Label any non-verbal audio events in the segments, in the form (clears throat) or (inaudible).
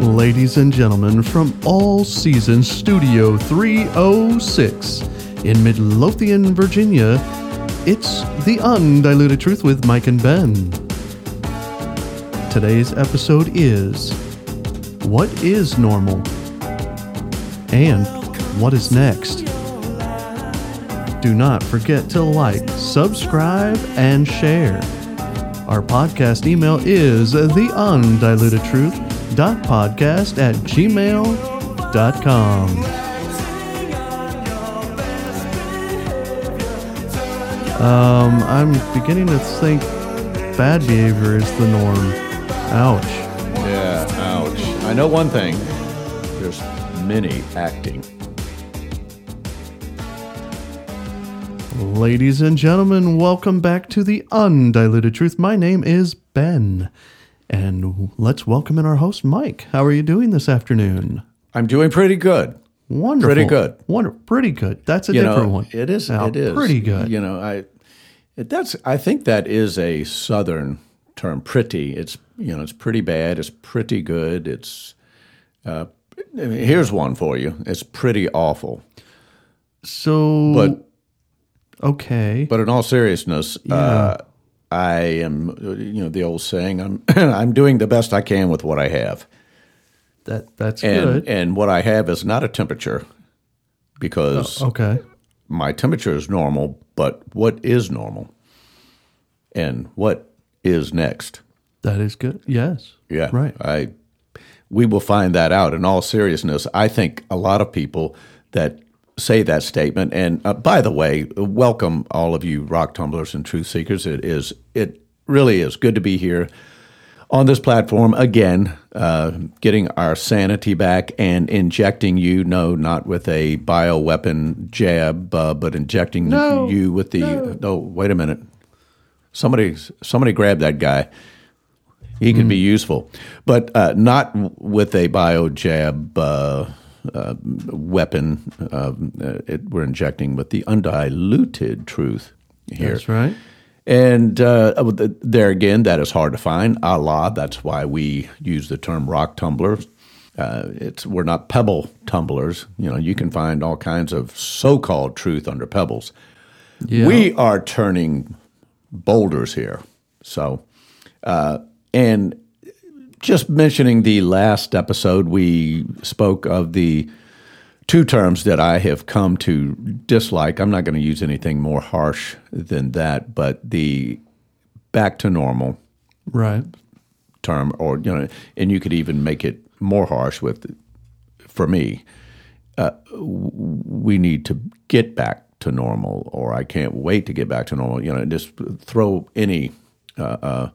Ladies and gentlemen, from All Seasons Studio 306 in Midlothian, Virginia, it's The Undiluted Truth with Mike and Ben. Today's episode is What is Normal? And What is Next? Do not forget to like, subscribe, and share. Our podcast email is the undiluted truth podcast at gmail.com. Um, I'm beginning to think bad behavior is the norm. Ouch. Yeah, ouch. I know one thing. There's many acting. Ladies and gentlemen, welcome back to the Undiluted Truth. My name is Ben, and let's welcome in our host, Mike. How are you doing this afternoon? I'm doing pretty good. Wonderful. Pretty good. Wonder, pretty good. That's a You different know, one. it is. Now, it is pretty good. You know, I. That's. I think that is a southern term. Pretty. It's. You know, it's pretty bad. It's pretty good. It's. Uh, here's one for you. It's pretty awful. So, But okay. But in all seriousness, uh, I am, you know, the old saying, I'm, (clears throat) I'm doing the best I can with what I have. that that's And, good. and what I have is not a temperature because oh, okay. my temperature is normal, but what is normal? And what is next? That is good. Yes. Yeah. Right. I we will find that out. In all seriousness, I think a lot of people that say that statement. And uh, by the way, welcome all of you rock tumblers and truth seekers. It is it really is good to be here on this platform again, uh, getting our sanity back and injecting you. No, not with a bioweapon jab, uh, but injecting No. you with the. No. wait a minute. Somebody, somebody grab that guy. He could be useful, but uh, not with a bio jab uh, weapon. Uh, it, we're injecting with the undiluted truth here. That's right. And uh, there again, that is hard to find. Allah, that's why we use the term rock tumblers. Uh, it's we're not pebble tumblers. You know, you can find all kinds of so-called truth under pebbles. Yeah. We are turning boulders here. So, uh, and just mentioning the last episode, we spoke of the two terms that I have come to dislike. I'm not going to use anything more harsh than that, but the back to normal Right. term, or you know, and you could even make it more harsh with, for me, uh, we need to get back to normal, or I can't wait to get back to normal. You know, just throw any uh, uh,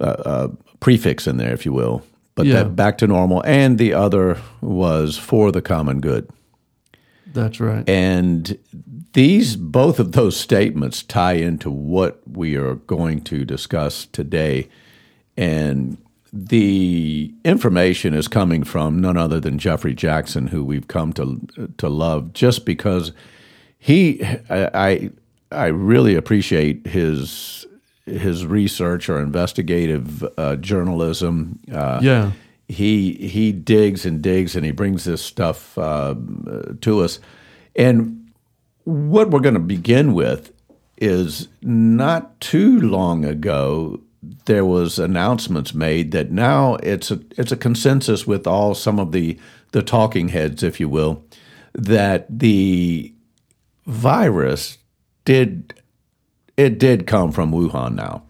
uh, prefix in there, if you will. But Yeah. that back to normal, and the other was for the common good. That's right. And these, both of those statements tie into what we are going to discuss today. And the information is coming from none other than Jefferey Jaxen, who we've come to to love, just because he, I, I, I really appreciate his his research or investigative uh, journalism. Uh, yeah. he he digs and digs and he brings this stuff uh, to us. And what we're going to begin with is not too long ago there was announcements made that now it's a it's a consensus with all some of the the talking heads, if you will, that the virus did it did come from Wuhan now.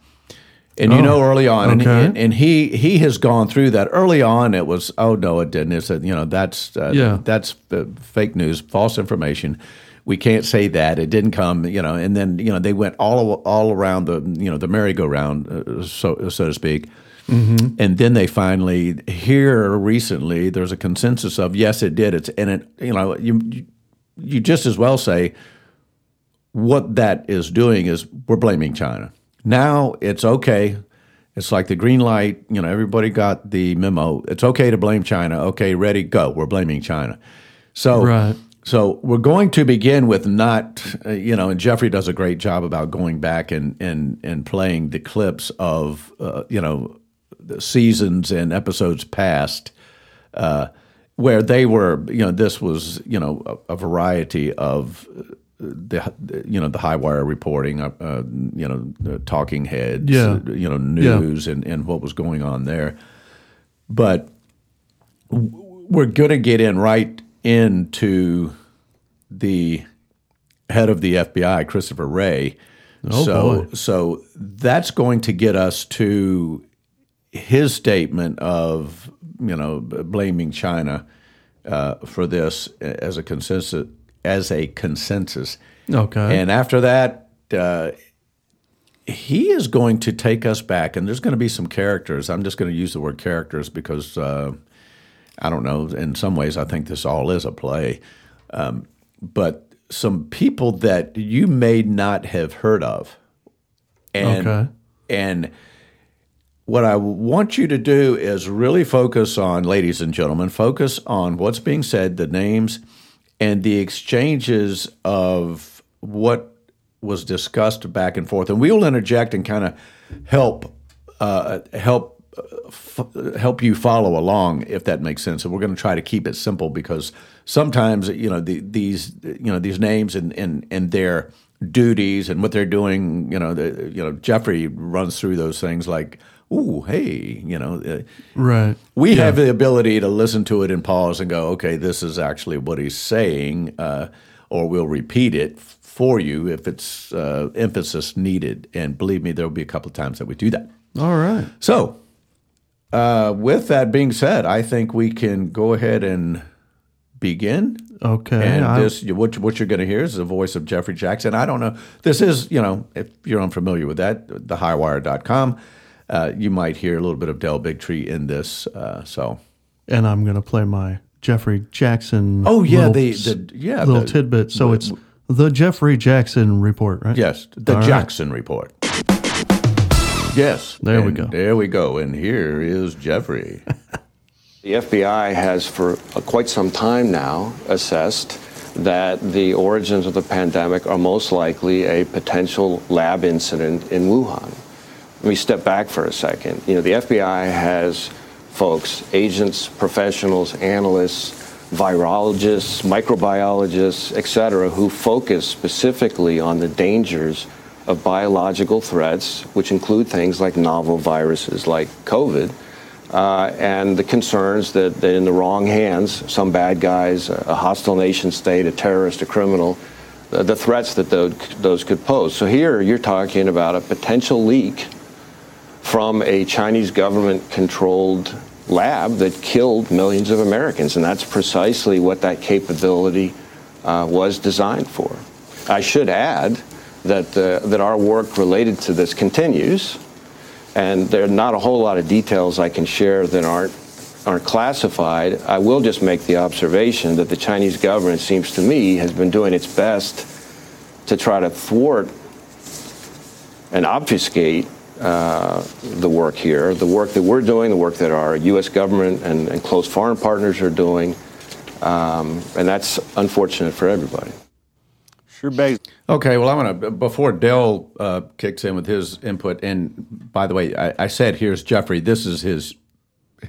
And you know, early on, and, okay. and, and he he has gone through that. Early on, it was oh no, it didn't. It's a, you know that's uh, Yeah. that's uh, fake news, false information. We can't say that it didn't come. You know, and then you know they went all all around the you know the merry-go-round, uh, so so to speak. And then they finally here recently, there's a consensus of yes, it did. It's and it you know you, you just as well say what that is doing is we're blaming China. Now it's okay. It's like the green light. You know, everybody got the memo. It's okay to blame China. Okay, ready, go. We're blaming China. So, Right. so we're going to begin with not, uh, you know, and Jeffrey does a great job about going back and and and playing the clips of, uh, you know, the seasons and episodes past uh, where they were, you know, this was, you know, a, a variety of the, you know, the HighWire reporting, uh, uh, you know, the talking heads, Yeah. you know, news and, and what was going on there. But we're going to get in right into the head of the FBI, Christopher Wray. Oh, so, boy. so that's going to get us to his statement of you know blaming China uh, for this as a consensus as a consensus. Okay. And after that, uh, he is going to take us back, and there's going to be some characters. I'm just going to use the word characters because uh, I don't know. In some ways, I think this all is a play, um, but some people that you may not have heard of, and Okay. and what I want you to do is really focus on, ladies and gentlemen, focus on what's being said, the names, and the exchanges of what was discussed back and forth. And we will interject and kind of help uh, help uh, f- help you follow along if that makes sense. And we're going to try to keep it simple because sometimes you know the, these you know these names and and and their duties and what they're doing. You know, the, you know Jeffrey runs through those things like, "Ooh, hey," you know. Uh, right. we have the ability to listen to it and pause and go, okay, this is actually what he's saying, uh, or we'll repeat it for you if it's uh, emphasis needed. And believe me, there will be a couple of times that we do that. All right. So, uh, with that being said, I think we can go ahead and begin. Okay. And I- this, what, what you're going to hear is the voice of Jefferey Jaxen. I don't know. This is, you know, if you're unfamiliar with that, thehighwire.com. Uh, you might hear a little bit of Del Bigtree in this. Uh, so, and I'm going to play my Jefferey Jaxen. Oh, yeah, little the- the- yeah, little the- tidbit. So it's the Jefferey Jaxen report, right? Yes, the All right. Jaxen Report. Yes, There we go. There we go. And here is Jeffrey. (laughs) The FBI has for uh, quite some time now assessed that the origins of the pandemic are most likely a potential lab incident in Wuhan. Let me step back for a second. You know, the FBI has folks, agents, professionals, analysts, virologists, microbiologists, et cetera, who focus specifically on the dangers of biological threats, which include things like novel viruses like COVID, uh, and the concerns that, that in the wrong hands, some bad guys, a hostile nation state, a terrorist, a criminal, the, the threats that those, those could pose. So here you're talking about a potential leak from a Chinese government controlled lab that killed millions of Americans. And that's precisely what that capability uh, was designed for. I should add that, uh, that our work related to this continues. And there are not a whole lot of details I can share that aren't, aren't classified. I will just make the observation that the Chinese government seems to me has been doing its best to try to thwart and obfuscate uh, the work here, the work that we're doing, the work that our U.S. government and, and close foreign partners are doing. Um, and that's unfortunate for everybody. Sure begs Okay, well, I'm going to, before Del uh, kicks in with his input, and by the way, I, I said here's Jeffrey. This is his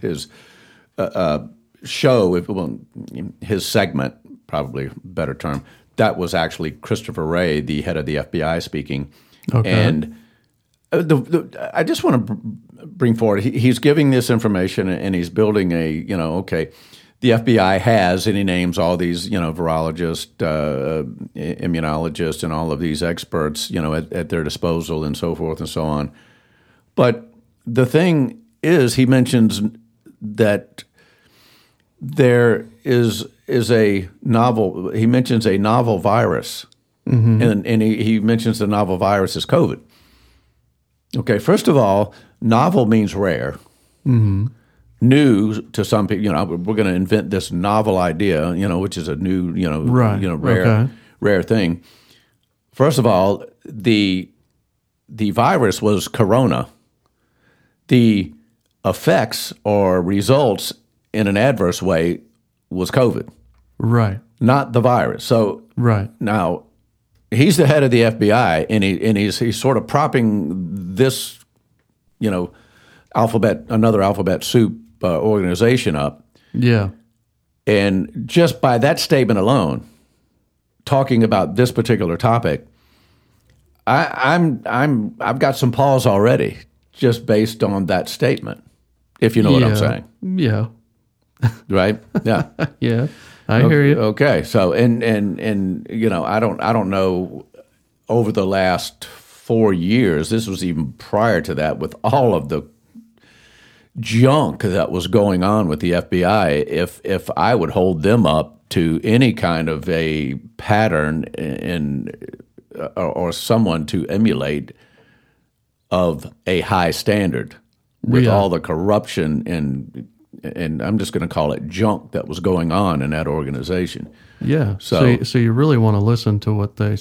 his uh, uh, show, if well, his segment, probably a better term. That was actually Christopher Wray, the head of the FBI, speaking. Okay. And the, the, I just want to br- bring forward. He, he's giving this information, and he's building a. You know, okay, the FBI has, and he names all these, you know, virologists, uh, immunologists, and all of these experts, you know, at, at their disposal, and so forth and so on. But the thing is, he mentions that there is is a novel. He mentions a novel virus, and and he, he mentions the novel virus is COVID. Okay, first of all, novel means rare. Mm-hmm. New to some people, you know, we're going to invent this novel idea, you know, which is a new, you know, Right, you know, rare, okay. rare thing. First of all, the the virus was corona. The effects or results in an adverse way was COVID, Right. not the virus. So Right. now he's the head of the FBI, and he and he's he's sort of propping this, you know, alphabet another alphabet soup uh, organization up Yeah. And just by that statement alone, talking about this particular topic, I, I'm I'm I've got some pause already just based on that statement. If you know what I'm saying, Yeah. (laughs) right? Yeah. (laughs) Yeah. I hear you. Okay, so and and and you know, I don't I don't know over the last four years. This was even prior to that, with all of the junk that was going on with the FBI. If if I would hold them up to any kind of a pattern in or, or someone to emulate of a high standard with Yeah. all the corruption and and I'm just going to call it junk that was going on in that organization. Yeah. So, So- you- so you really want to listen to what they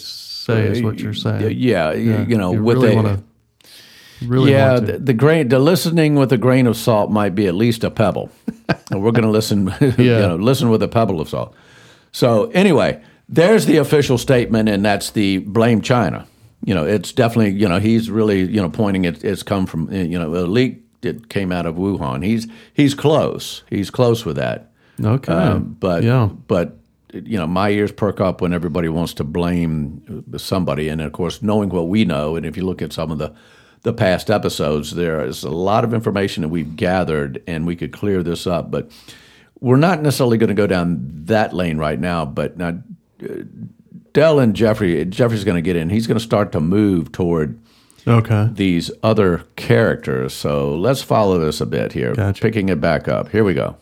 say, is what you're saying. Yeah, you know, you what really want to. Really yeah, want to. the, the grain, the listening with a grain of salt might be at least a pebble. (laughs) we're going to listen, (laughs) you know, listen with a pebble of salt. So anyway, there's the official statement, and that's the blame China. You know, it's definitely, you know, he's really, you know, pointing it. It's come from, you know, a leak that came out of Wuhan. He's he's close. He's close with that. okay. Um, but yeah. but you know, my ears perk up when everybody wants to blame somebody, and of course, knowing what we know, and if you look at some of the the past episodes, there is a lot of information that we've gathered, and we could clear this up, but we're not necessarily going to go down that lane right now. But now, uh, Del and Jeffrey, Jeffrey's going to get in. He's going to start to move toward Okay. these other characters. So let's follow this a bit here, Gotcha. picking it back up. Here we go.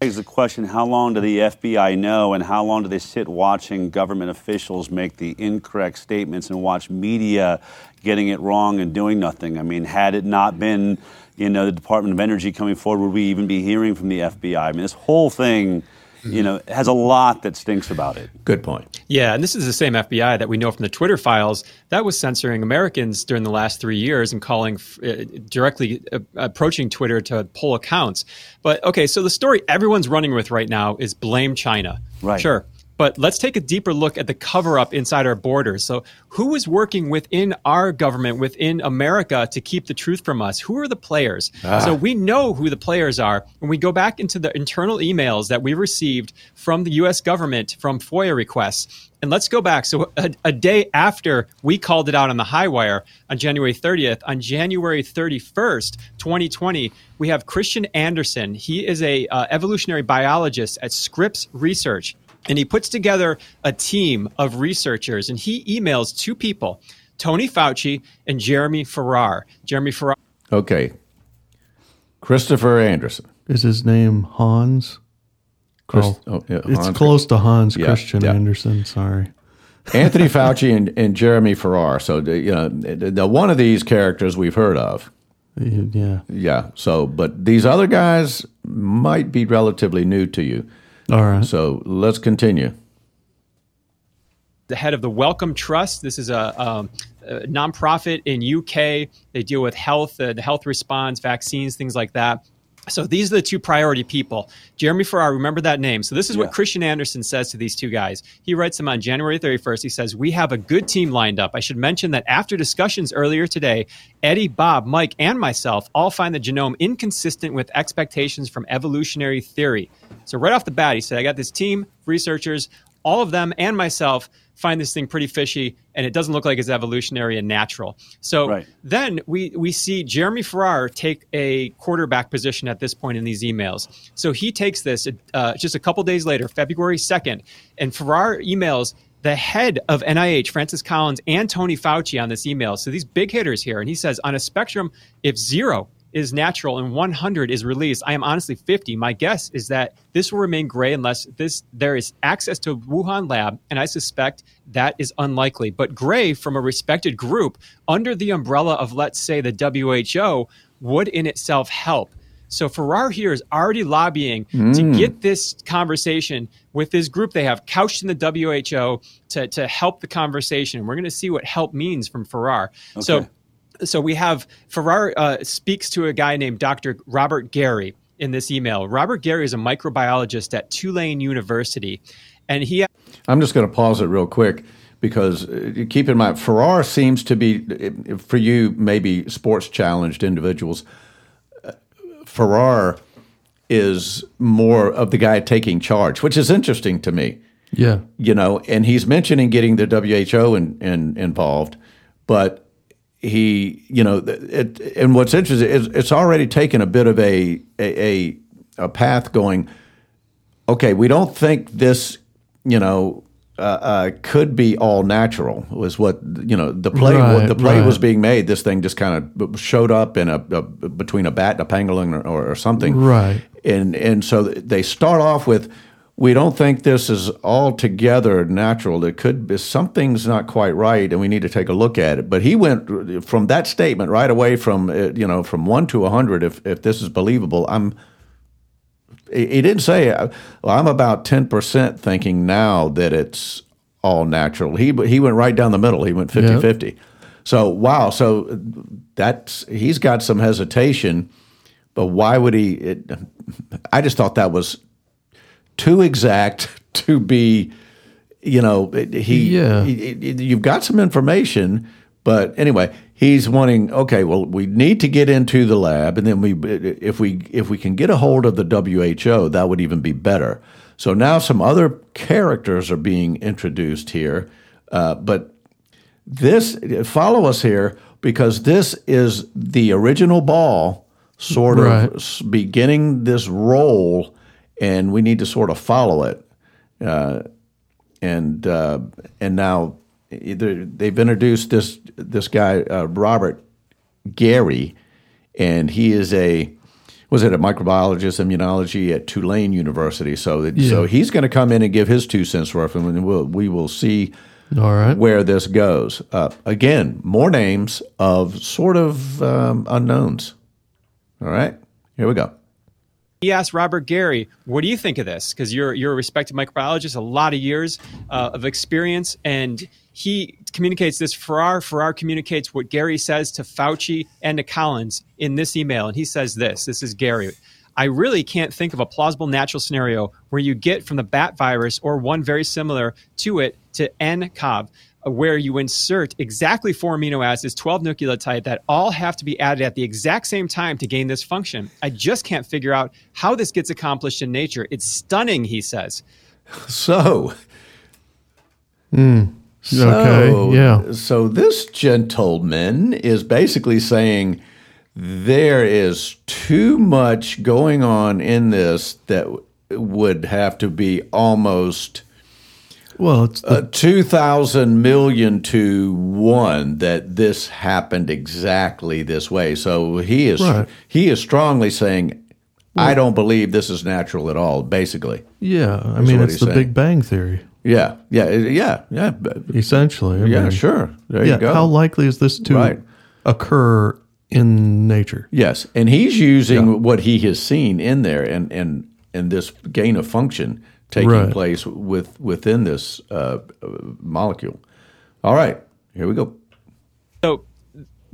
Begs the question how long do the FBI know and how long do they sit watching government officials make the incorrect statements and watch media getting it wrong and doing nothing? I mean, had it not been, you know, the Department of Energy coming forward, would we even be hearing from the FBI? I mean, this whole thing, you know, has a lot that stinks about it. Good point. Yeah, and this is the same FBI that we know from the Twitter files that was censoring Americans during the last three years and calling uh, directly uh, approaching Twitter to pull accounts. But okay, so the story everyone's running with right now is blame China. Right. Sure. But let's take a deeper look at the cover up inside our borders. So, who is working within our government, within America, to keep the truth from us? Who are the players? So, we know who the players are. When we go back into the internal emails that we received from the US government from FOIA requests, and let's go back. So, a, a day after we called it out on the HighWire on January 30th, on January 31st, 2020, we have Kristian Andersen. He is a uh, evolutionary biologist at Scripps Research and he puts together a team of researchers and he emails two people tony fauci and jeremy farrar jeremy farrar Okay. Christopher Anderson. Is his name Hans? Chris, Oh, oh, yeah, It's Hans- close to Hans Yeah, Christian yeah. Andersen. Sorry. Anthony (laughs) Fauci and, and Jeremy Farrar. So, the- you know, the, the- one of these characters we've heard of. Yeah. Yeah. So, but these other guys might be relatively new to you. All right. So let's continue. the head of the Wellcome Trust. This is a, um, a nonprofit in UK. They deal with health, uh, the health response, vaccines, things like that. So these are the two priority people. Jeremy Farrar, remember that name. So this is what Kristian Andersen says to these two guys. He writes them on January 31st. He says, We have a good team lined up. I should mention that after discussions earlier today, Eddie, Bob, Mike, and myself all find the genome inconsistent with expectations from evolutionary theory. So right off the bat, he said, I got this team, of researchers, all of them and myself find this thing pretty fishy and it doesn't look like it's evolutionary and natural. So Right. then we, we see Jeremy Farrar take a quarterback position at this point in these emails. So he takes this uh, just a couple days later, February 2nd, and Farrar emails the head of NIH, Francis Collins, and Tony Fauci on this email. So these big hitters here. And he says, on a spectrum, if zero is natural and 100 is released, I am honestly 50. My guess is that this will remain gray unless this there is access to Wuhan lab, and I suspect that is unlikely. But gray from a respected group under the umbrella of, let's say, the WHO would in itself help. So Farrar here is already lobbying to mm. get this conversation with this group they have couched in the WHO to, to help the conversation. We're going to see what help means from Farrar. Okay. so we have Farrar uh, speaks to a guy named Dr. Robert Garry in this email. Robert Garry is a microbiologist at Tulane University, and he I'm just going to pause it real quick because uh, keep in mind, Farrar seems to be, uh, for you, maybe sports challenged individuals, uh, Farrar is more of the guy taking charge, which is interesting to me. Yeah. You know, and he's mentioning getting the WHO in, in, involved, but he, you know, it, and what's interesting is it's already taken a bit of a, a, a path going, okay, we don't think this, you know, uh, uh, could be all natural was what you know the play Right, the play right. was being made this thing just kind of showed up in a, a between a bat and a pangolin or, or something Right. and and so they start off with we don't think this is altogether natural. It could be something's not quite right and we need to take a look at it. But he went from that statement right away from uh, you know from 1 to 100 if if this is believable. I'm he didn't say uh, well, i'm about 10% thinking now that it's all natural. He he went right down the middle. He went 50-50 so wow. So that's he's got some hesitation but why would he it, i just thought that was too exact (laughs) to be you know he, Yeah. he- he- you've got some information but anyway he's wanting okay well we need to get into the lab and then we if we if we can get a hold of the WHO that would even be better so now some other characters are being introduced here uh, but this follow us here because this is the original ball sort of Right. s- beginning this role and we need to sort of follow it uh, and uh, and now they've introduced this this guy uh, Robert Garry and he is a was it a microbiologist immunology at Tulane University so that, so he's going to come in and give his two cents worth and we'll, we will see All right. where this goes. Uh, again, more names of sort of um, unknowns. All right, here we go. He asked Robert Garry, "What do you think of this?" Because you're you're a respected microbiologist, a lot of years uh, of experience, and he communicates this. Farrar Farrar communicates what Garry says to Fauci and to Collins in this email, and he says this. This is Garry. I really can't think of a plausible natural scenario where you get from the bat virus or one very similar to it to nCoV, where you insert exactly four amino acids, 12 nucleotides that all have to be added at the exact same time to gain this function. I just can't figure out how this gets accomplished in nature. It's stunning, he says. So, hmm. Okay, so, yeah. So this gentleman is basically saying there is too much going on in this that would have to be almost Well, it's the, uh, 2,000 million to one that this happened exactly this way. So he is Right. he is strongly saying, I don't believe this is natural at all. Basically, yeah. I mean, it's the saying. Big Bang Theory, yeah, yeah, yeah, yeah, essentially. I yeah. mean, Sure, there Yeah. you go. How likely is this to Right. occur in nature? yes, and he's using what he has seen in there, and and and this gain of function taking Right. place with within this uh, uh, molecule. All right, here we go.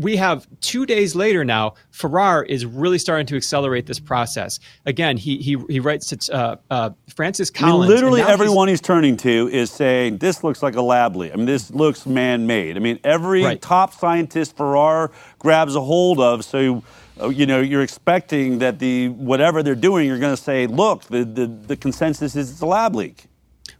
We have two days later now. Farrar is really starting to accelerate this process. Again, he he, he writes to uh, uh, Francis I mean, Collins. literally now he's- everyone he's turning to is saying this looks like a lab leak. I mean, this looks man-made. I mean, every Right. top scientist Farrar grabs a hold of. So, uh, you know, you're expecting that the whatever they're doing, you're going to say, look, the, the the consensus is it's a lab leak.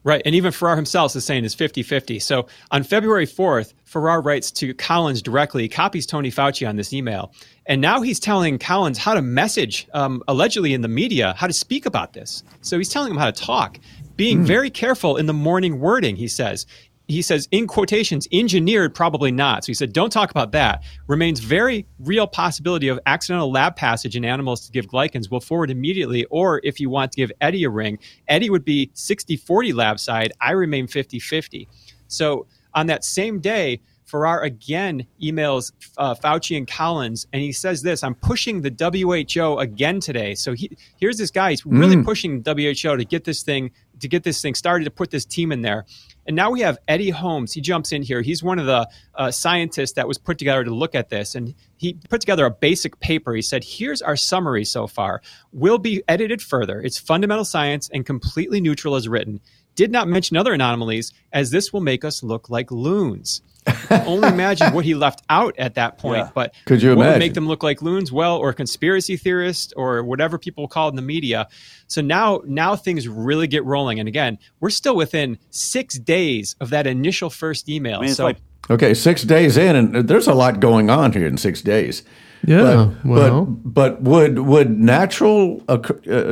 Right. And even Farrar himself is saying it's 50 50. So on February 4th, Farrar writes to Collins directly, copies Tony Fauci on this email. And now he's telling Collins how to message, um, allegedly in the media, how to speak about this. So he's telling him how to talk, being very careful in the morning wording, he says. He says, in quotations, engineered, probably not. So he said, don't talk about that. Remains very real possibility of accidental lab passage in animals to give glycans. We'll forward immediately. Or if you want to give Eddie a ring, Eddie would be 60 40 lab side. I remain 50 50. So on that same day, Farrar again emails uh, Fauci and Collins, and he says this I'm pushing the WHO again today. So he, here's this guy, he's really pushing WHO to get this thing to get this thing started to put this team in there. And now we have Eddie Holmes. He jumps in here. He's one of the uh, scientists that was put together to look at this. And he put together a basic paper. He said, Here's our summary so far. Will be edited further. It's fundamental science and completely neutral as written. did not mention other anomalies, as this will make us look like loons. Only imagine what he left out at that point. Yeah. But Could you what would imagine? make them look like loons? Well, or conspiracy theorists, or whatever people call it in the media. So now, now things really get rolling. And again, we're still within six days of that initial first email. I mean, so like Okay, six days in, and there's a lot going on here in six days. Yeah, but, well. but but would would natural uh,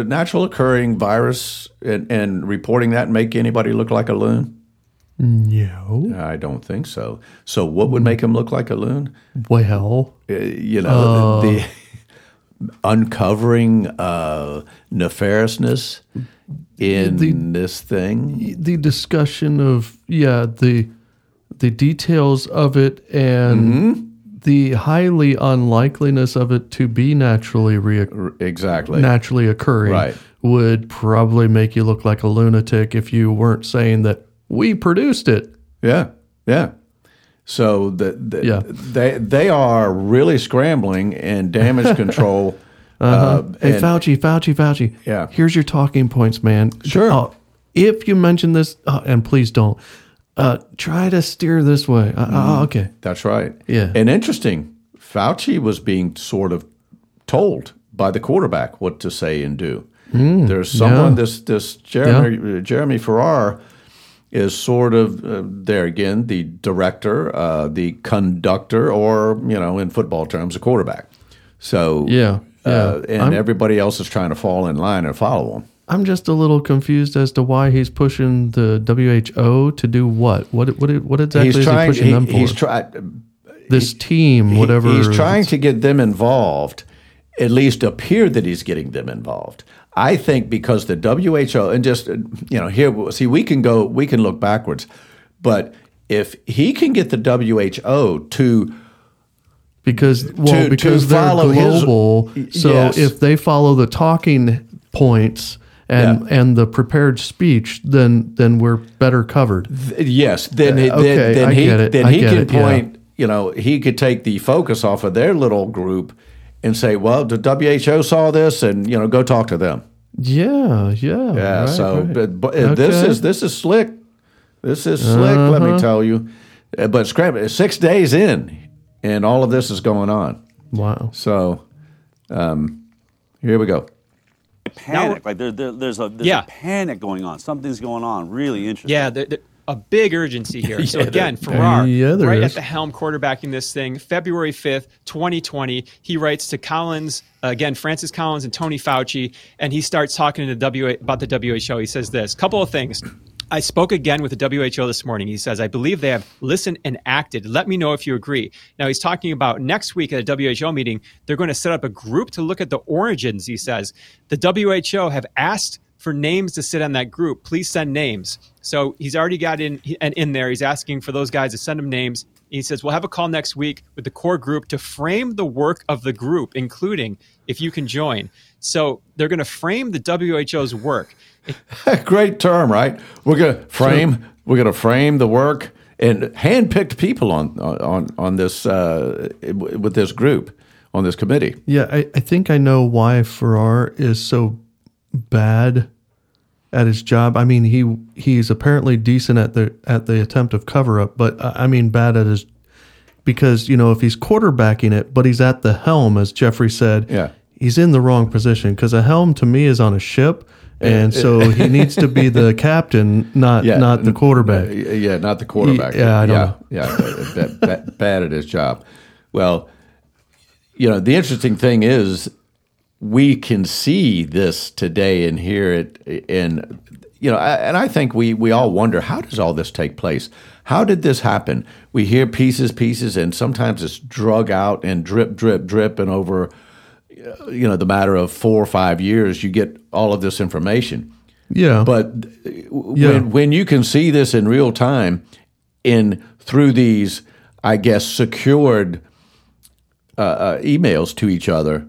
natural occurring virus and, and reporting that make anybody look like a loon? No. I don't think so. So what would make him look like a loon? Well, Uh, you know, the, the (laughs) uncovering uh, nefariousness in the, this thing. the discussion of yeah the the details of it and the highly unlikeliness of it to be naturally rea- Exactly. naturally occurring Right. would probably make you look like a lunatic if you weren't saying that we produced it. Yeah, yeah. So the, the, Yeah. they they are really scrambling and damage (laughs) control. uh-huh. Hey, and- Fauci, Fauci, Fauci. Yeah. Here's your talking points, man. Sure. Uh, if you mention this, uh, and please don't, uh, try to steer this way. Uh, uh, okay. That's right. Yeah. And interesting, Fauci was being sort of told by the quarterback what to say and do. There's someone. Mm, yeah. This this Jeremy Jeremy Farrar is sort of uh, there again, the director, uh, the conductor, or you know, in football terms, a quarterback. So Yeah, uh, yeah. and I'm- everybody else is trying to fall in line and follow him. I'm just a little confused as to why he's pushing the WHO to do what? What what what exactly He's is trying. he pushing he- them for? he's trying. this team, He- whatever. He's trying to get them involved, at least appear that he's getting them involved. I think because the WHO and just you know here see we can go we can look backwards, but if he can get the WHO to because well to- to because they're follow his- global. so Yes. if they follow the talking points and Yeah. and the prepared speech, then then we're better covered. yes, then he, Uh, okay, then, then he then I he can it, yeah. point you know he could take the focus off of their little group and say, well, the WHO saw this, and you know go talk to them. Yeah, yeah. Yeah. right, so, right. but, but uh, this is this is slick. This is slick. Let me tell you. Uh, But scramble six days in, and all of this is going on. wow. So, um, here we go. panic. like there, there, there's a there's Yeah. a panic going on. Something's going on. Really interesting. Yeah, the, the, a big urgency here. (laughs) So again, Farrar, Yeah, right is. at the helm, quarterbacking this thing. February fifth, twenty twenty. He writes to Collins uh, again, Francis Collins and Tony Fauci, and he starts talking to the W about the WHO. He says this couple of things. I spoke again with the WHO this morning. He says, I believe they have listened and acted. Let me know if you agree. Now, he's talking about next week at a WHO meeting, they're going to set up a group to look at the origins, he says. The WHO have asked for names to sit on that group. Please send names. So he's already got in and in there. He's asking for those guys to send him names. He says we'll have a call next week with the core group to frame the work of the group, including if you can join. So they're going to frame the WHO's work. (laughs) Great term, right? We're gonna frame. we're gonna frame the work and handpicked people on on on this uh, with this group on this committee. Yeah, I, I think I know why Farrar is so bad at his job. I mean, he he's apparently decent at the at the attempt of cover up, but uh, I mean bad at his because you know if he's quarterbacking it, but he's at the helm, as Jeffrey said. Yeah. he's in the wrong position because a helm to me is on a ship, and so (laughs) he needs to be the captain, not not the quarterback. Yeah, not the quarterback. Yeah, I don't yeah, know. Yeah, bad, bad, bad at his job. Well, you know, the interesting thing is we can see this today and hear it in you know, and I think we we all wonder how does all this take place? How did this happen? We hear pieces, pieces, and sometimes it's drug out and drip, drip, drip, and over you know the matter of four or five years, you get all of this information. Yeah, But Yeah. when when you can see this in real time, in through these, I guess, secured uh, uh, emails to each other,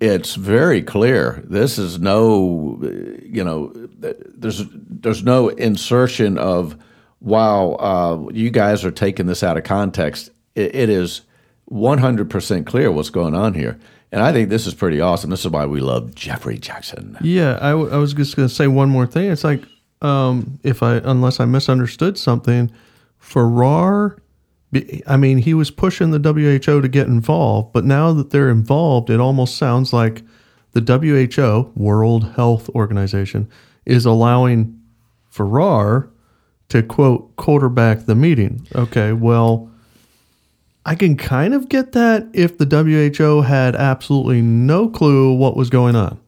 it's very clear. This is no, you know, there's there's no insertion of, wow, uh, you guys are taking this out of context. It, it is 100 percent clear what's going on here, and I think this is pretty awesome. This is why we love Jefferey Jaxen. Yeah, I, w- I was just going to say one more thing. It's like um, if I unless I misunderstood something, Farrar. I mean, he was pushing the WHO to get involved, but now that they're involved, it almost sounds like the WHO, World Health Organization, is allowing Farrar to quote quarterback the meeting. Okay, well, I can kind of get that if the WHO had absolutely no clue what was going on.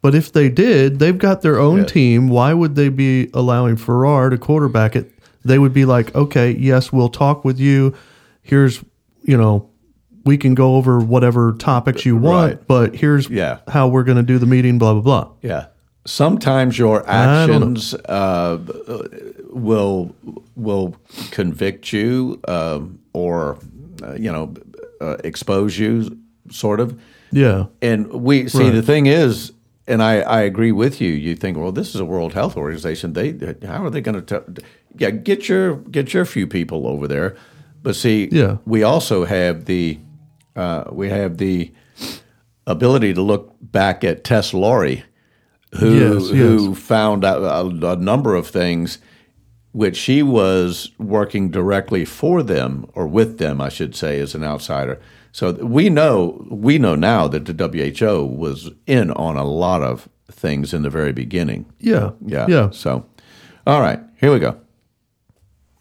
But if they did, they've got their own Yeah. team. Why would they be allowing Farrar to quarterback it? They would be like, okay, yes, we'll talk with you. Here's, you know, we can go over whatever topics you want, Right. but here's Yeah. how we're going to do the meeting, blah, blah, blah. Yeah. Sometimes your I don't know. actions uh, will will convict you um, or uh, you know uh, expose you, sort of. Yeah. And we see Right. the thing is, and I, I agree with you. You think, well, this is a World Health Organization. They how are they going to? Yeah, get your get your few people over there. But see, Yeah. we also have the uh, we have the ability to look back at Tess Lawrie, who Yes, who yes. found out a, a number of things which she was working directly for them or with them, I should say, as an outsider. So we know we know now that the WHO was in on a lot of things in the very beginning. Yeah. Yeah. Yeah. So, all right, here we go.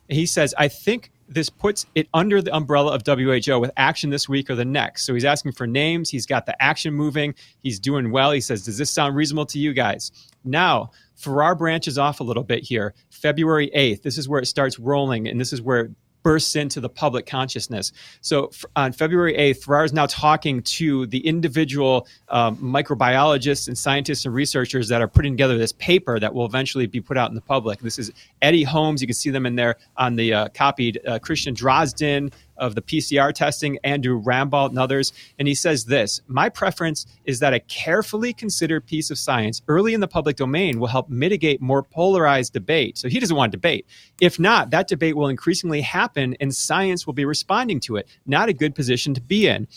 he says, I think this puts it under the umbrella of WHO with action this week or the next. So he's asking for names. He's got the action moving. He's doing well. He says, Does this sound reasonable to you guys? Now, Farrar branches off a little bit here. February 8th, this is where it starts rolling, and this is where it bursts into the public consciousness. So on February 8th, Farrar is now talking to the individual um, microbiologists and scientists and researchers that are putting together this paper that will eventually be put out in the public. This is Eddie Holmes. You can see them in there on the uh, copied. Uh, Christian Drosten of the PCR testing, Andrew Rambaut, and others. And he says this My preference is that a carefully considered piece of science early in the public domain will help mitigate more polarized debate. So he doesn't want debate. If not, that debate will increasingly happen and science will be responding to it. Not a good position to be in.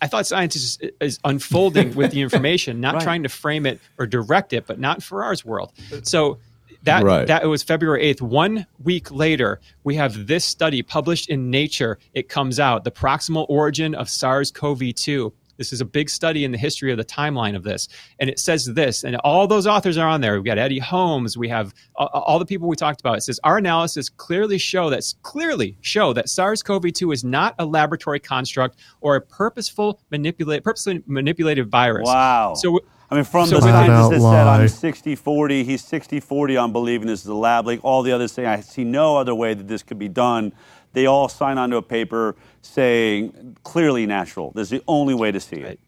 I thought science is, is unfolding with the (laughs) information, not Right. trying to frame it or direct it, but not in Farrar's world. So that Right. that it was February eighth. One week later, we have this study published in Nature. It comes out the proximal origin of SARS-CoV-2. This is a big study in the history of the timeline of this, and it says this, and all those authors are on there. We've got Eddie Holmes, we have uh, all the people we talked about. It says our analysis clearly show that clearly show that SARS-CoV-2 is not a laboratory construct or a purposeful manipulate purposely manipulated virus. Wow. So I mean, from so the with Flat it- scientist out that said lie. I'm 60 40, he's 60 40 on believing this is a lab leak. All the others saying I see no other way that this could be done. They all sign onto a paper saying clearly natural. This is the only way to see it.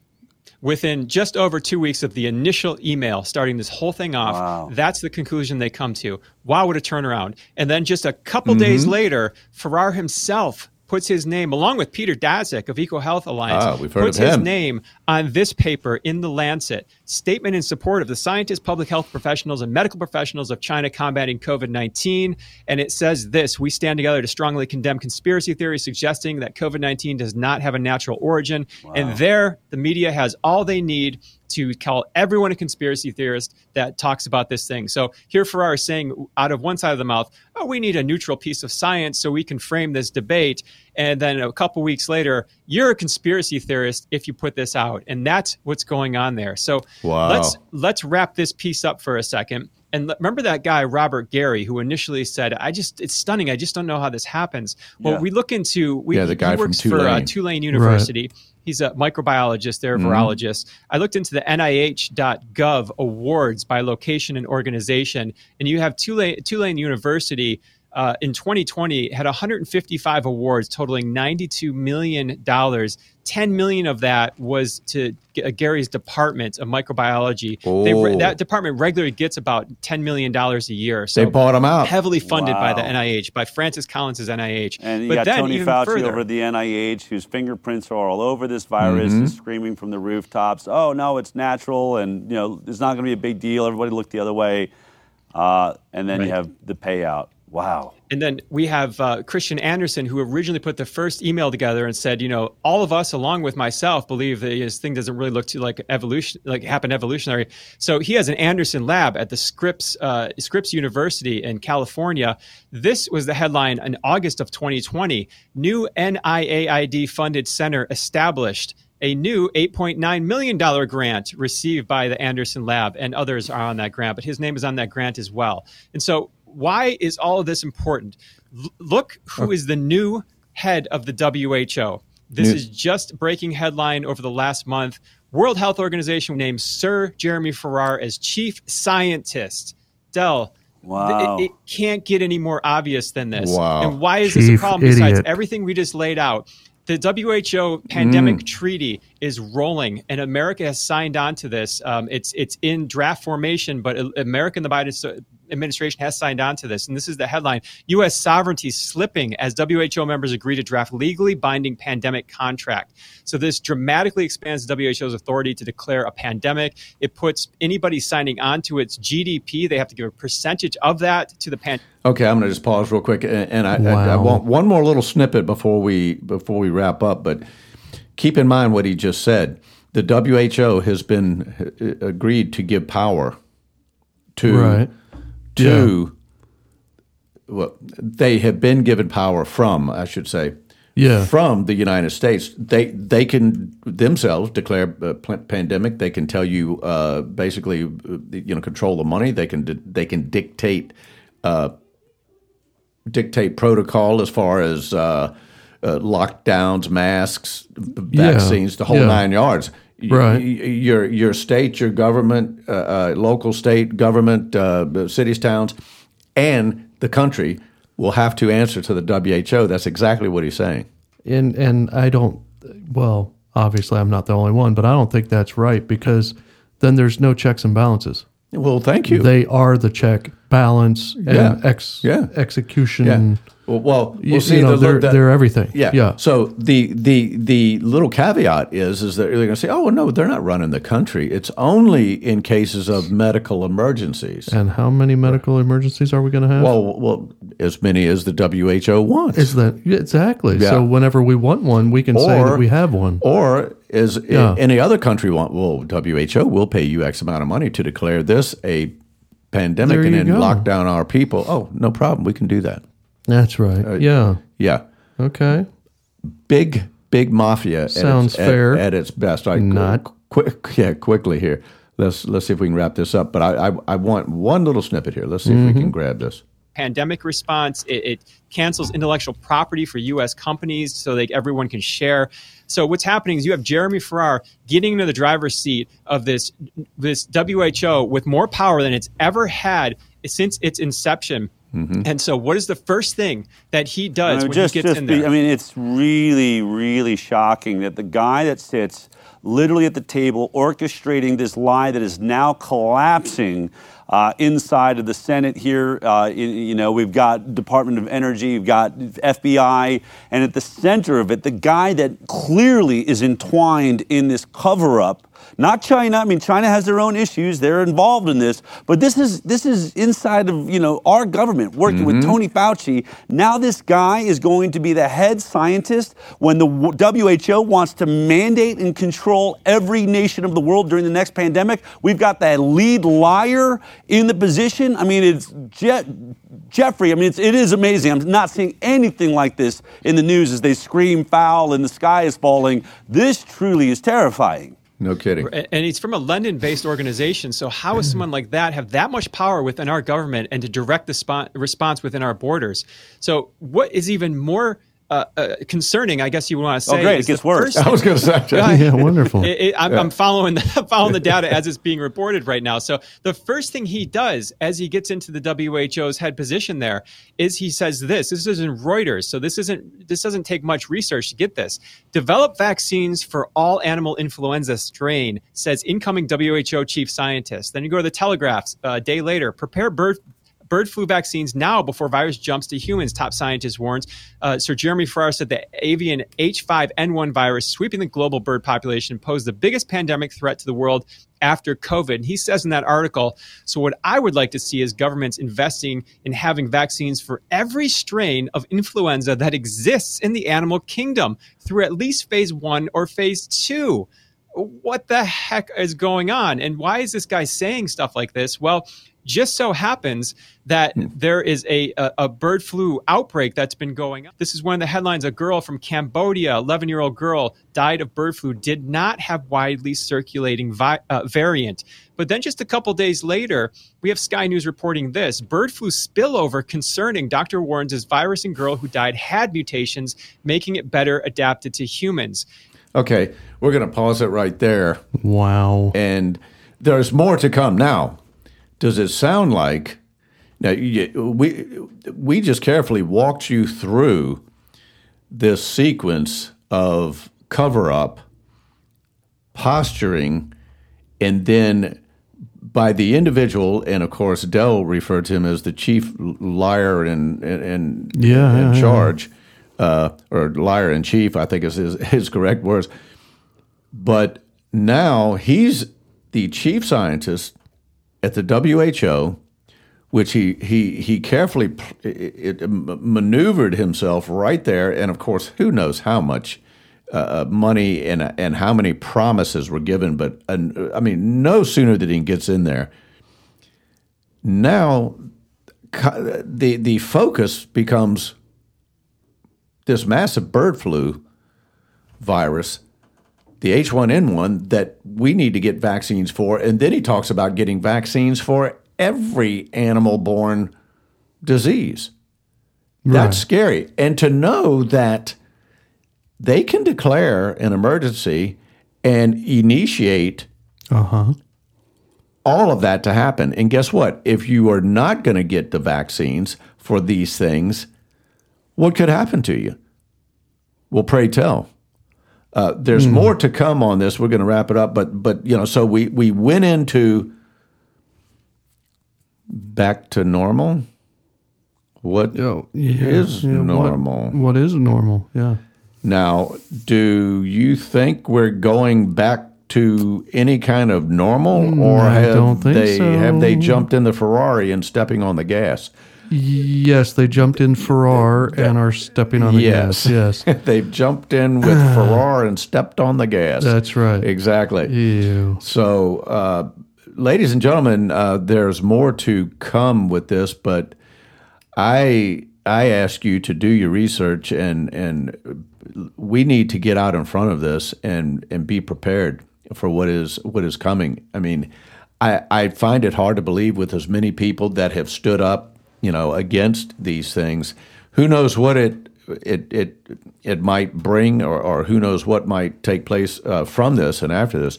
within just over two weeks of the initial email starting this whole thing off, Wow. that's the conclusion they come to. Wow, what a turnaround. And then just a couple Mm-hmm. days later, Farrar himself puts his name, along with Peter Daszak of EcoHealth Alliance, Ah, we've heard puts his name on this paper in The Lancet. Statement in support of the scientists, public health professionals, and medical professionals of China combating COVID 19. And it says this We stand together to strongly condemn conspiracy theories suggesting that COVID 19 does not have a natural origin. And there, the media has all they need to call everyone a conspiracy theorist that talks about this thing. So here Farrar is saying out of one side of the mouth, oh, we need a neutral piece of science so we can frame this debate. And then a couple weeks later, you're a conspiracy theorist if you put this out. And that's what's going on there. So Wow. let's let's wrap this piece up for a second. And remember that guy Robert Garry who initially said, "I just it's stunning. I just don't know how this happens." Well, Yeah. we look into we, Yeah, the guy he from works for uh, Tulane. Tulane University. He's a microbiologist, they're a Mm-hmm. virologist. I looked into the NIH.gov awards by location and organization, and you have Tulane, Tulane University uh, in 2020 had 155 awards totaling 92 million dollars. 10 million of that was to uh, Garry's department of microbiology. They, Oh. that department regularly gets about 10 million dollars a year. So They bought them out. heavily funded by the NIH, by Francis Collins' NIH. And you but got then Tony Fauci further, over at the NIH, whose fingerprints are all over this virus, Mm-hmm. is screaming from the rooftops, "Oh no, it's natural, and you know it's not going to be a big deal." Everybody look the other way, uh, and then you have the payout. Wow. And then we have uh, Kristian Andersen, who originally put the first email together and said, you know, all of us, along with myself, believe that this thing doesn't really look to like evolution, like happen evolutionary. So he has an Andersen lab at the Scripps uh, Scripps University in California. This was the headline in August of 2020. New NIAID funded center established a new $8.9 million grant received by the Andersen Lab, and others are on that grant, but his name is on that grant as well. And so why is all of this important? L- look who is the new head of the WHO. This new. is just breaking headline over the last month. World Health Organization named Sir Jeremy Farrar as chief scientist. Del, Wow. It, it, can't get any more obvious than this. Wow. And why is Chief this a problem idiot. besides everything we just laid out? The WHO pandemic Mm. treaty is rolling, and America has signed on to this. Um, it's it's in draft formation, but America and the Biden administration has signed on to this. And this is the headline U.S. sovereignty slipping as WHO members agree to draft legally binding pandemic contract. So this dramatically expands WHO's authority to declare a pandemic. It puts anybody signing on to its GDP, they have to give a percentage of that to the pandemic. Okay, I'm going to just pause real quick, and, and I, Wow. I, I want one more little snippet before we before we wrap up. But keep in mind what he just said. The WHO has been uh, agreed to give power to Right. To well, they have been given power from, I should say, Yeah. from the United States. They they can themselves declare a pl- pandemic. They can tell you uh, basically, uh, you know, control the money. They can di- they can dictate uh, dictate protocol as far as uh, uh, lockdowns, masks, Yeah. vaccines, the whole Yeah. nine yards. Right. your your state, your government, uh, uh, local state government, uh, cities, towns, and the country will have to answer to the WHO. That's exactly what he's saying. and and I don't. Well, obviously, I'm not the only one, but I don't think that's right because then there's no checks and balances. Well, thank you. They are the check, balance, and Yeah. ex Yeah. execution. yeah. Well, well, You, well, see, you know, the- they're the- they're everything. Yeah. yeah. So the the the little caveat is is that they're going to say, oh well, no, they're not running the country. It's only in cases of medical emergencies. And how many medical emergencies are we going to have? Well, well, as many as the WHO wants. is that exactly? Yeah. So whenever we want one, we can say that we have one. Or is Yeah. any other country want? Well, WHO will pay you X amount of money to declare this a pandemic and then go. lock down our people. Oh, no problem. We can do that. That's right. yeah. Yeah. Okay. big big mafia Sounds at its, fair. at, at its best. I Not. quick yeah quickly here. Let's let's see if we can wrap this up. But I I, I want one little snippet here. Let's see if we Mm-hmm. can grab this. pandemic response. It, it cancels intellectual property for U.S. companies so that everyone can share. So what's happening is you have Jeremy Farrar getting into the driver's seat of this this WHO with more power than it's ever had since its inception. And so, what is the first thing that he does No, when just, he gets in be- there? I mean, it's really, really shocking that the guy that sits literally at the table orchestrating this lie that is now collapsing uh, inside of the Senate here. Uh, in- you know, we've got Department of Energy, you've got FBI, and at the center of it, the guy that clearly is entwined in this cover up. Not China. I mean, China has their own issues. They're involved in this, but this is this is inside of you know our government working with mm-hmm. Tony Fauci. Now this guy is going to be the head scientist when the WHO wants to mandate and control every nation of the world during the next pandemic. We've got that lead liar in the position. I mean, it's Je- Jefferey. I mean, it's, it is amazing. I'm not seeing anything like this in the news as they scream foul and the sky is falling. This truly is terrifying. No kidding. and it's from a London-based organization. So how does someone like that have that much power within our government and to direct the spon- response within our borders? So what is even more uh, uh, concerning, I guess you want to say, Oh, great. It gets worse. first- (laughs) I was going to say. (laughs) Yeah. Yeah, wonderful. It- it- I'm, I'm following the (laughs) following the data as it's being reported right now. So the first thing he does as he gets into the WHO's head position there is he says this. This is in Reuters, so this isn't this doesn't take much research to get this. Develop vaccines for all animal influenza strain, says incoming WHO chief scientist. Then you go to the Telegraphs uh, a day later. Prepare bird bird flu vaccines now before virus jumps to humans, top scientist warns. Uh, Sir Jeremy Farrar said the avian H5N1 virus sweeping the global bird population posed the biggest pandemic threat to the world after COVID. And he says in that article so, what I would like to see is governments investing in having vaccines for every strain of influenza that exists in the animal kingdom through at least phase one or phase two. What the heck is going on? And why is this guy saying stuff like this? Well, just so happens that hmm. there is a, a, a, bird flu outbreak that's been going on. This is one of the headlines. A girl from Cambodia, 11 year old girl, died of bird flu, did not have widely circulating vi- uh, variant. But then just a couple days later, we have Sky News reporting this bird flu spillover concerning Dr. Warren's virus and girl who died had mutations, making it better adapted to humans. Okay, we're going to pause it right there. Wow. And there's more to come now does it sound like now we we just carefully walked you through this sequence of cover up posturing and then by the individual and of course Del referred to him as the chief liar and and yeah, in charge yeah. Uh, or liar in chief I think is his, (laughs) his correct words but now he's the chief scientist at the WHO, which he he he carefully it, it maneuvered himself right there, and of course, who knows how much uh, uh, money and and how many promises were given, but uh, I mean, no sooner than he gets in there. Now, the the focus becomes this massive bird flu virus the H1N1 that we need to get vaccines for. And then he talks about getting vaccines for every animal born disease. Right. That's scary. And to know that they can declare an emergency and initiate uh-huh. all of that to happen. And guess what? If you are not going to get the vaccines for these things, what could happen to you? Well, pray tell. Uh, there's mm. more to come on this. We're going to wrap it up, but but you know, so we we went into back to normal. What oh, yeah, is yeah, normal? What, what is normal? Yeah. Now, do you think we're going back to any kind of normal, mm, or have they so. have they jumped in the Ferrari and stepping on the gas? Yes, they jumped in Farrar and are stepping on the yes. gas. Yes, (laughs) they've jumped in with (sighs) Farrar and stepped on the gas. That's right. Exactly. Ew. So, uh, ladies and gentlemen, uh, there's more to come with this, but I I ask you to do your research and and we need to get out in front of this and and be prepared for what is what is coming. I mean, I I find it hard to believe with as many people that have stood up you know, against these things. Who knows what it it it it might bring, or, or who knows what might take place uh, from this and after this.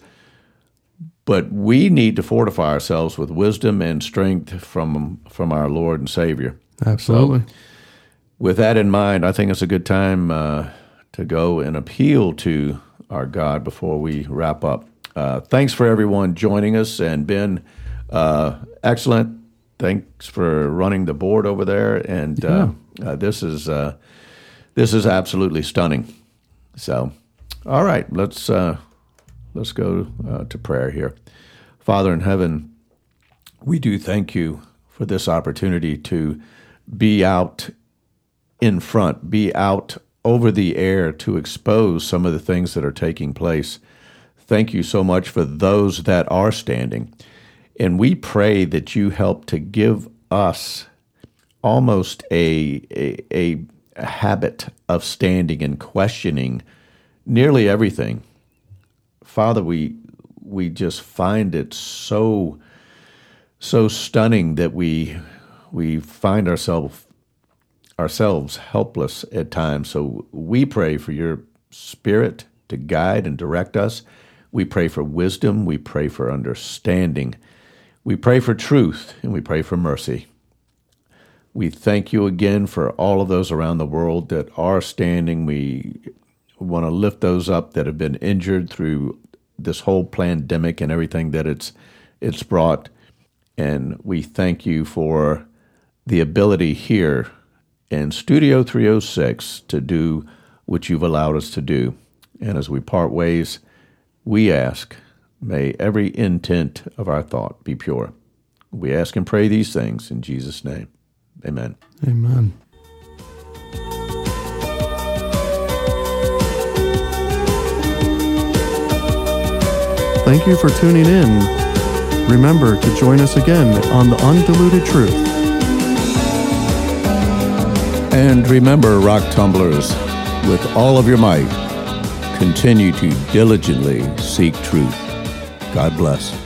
But we need to fortify ourselves with wisdom and strength from from our Lord and Savior. Absolutely. So, with that in mind, I think it's a good time uh, to go and appeal to our God before we wrap up. Uh, thanks for everyone joining us, and Ben, uh, excellent thanks for running the board over there. And uh, yeah. uh, uh, this is uh, this is absolutely stunning. So, all right, let's uh, let's go uh, to prayer here. Father in heaven, we do thank you for this opportunity to be out in front, be out over the air to expose some of the things that are taking place. Thank you so much for those that are standing. And we pray that you help to give us almost a, a, a habit of standing and questioning nearly everything. Father, we we just find it so so stunning that we we find ourselves ourselves helpless at times. So we pray for your spirit to guide and direct us. We pray for wisdom, we pray for understanding. We pray for truth and we pray for mercy. We thank you again for all of those around the world that are standing. We want to lift those up that have been injured through this whole pandemic and everything that it's it's brought. And we thank you for the ability here in Studio 306 to do what you've allowed us to do. And as we part ways, we ask, may every intent of our thought be pure. We ask and pray these things in Jesus' name. Amen. Amen. Thank you for tuning in. Remember to join us again on The Undiluted Truth. And remember, rock tumblers, with all of your might, continue to diligently seek truth. God bless.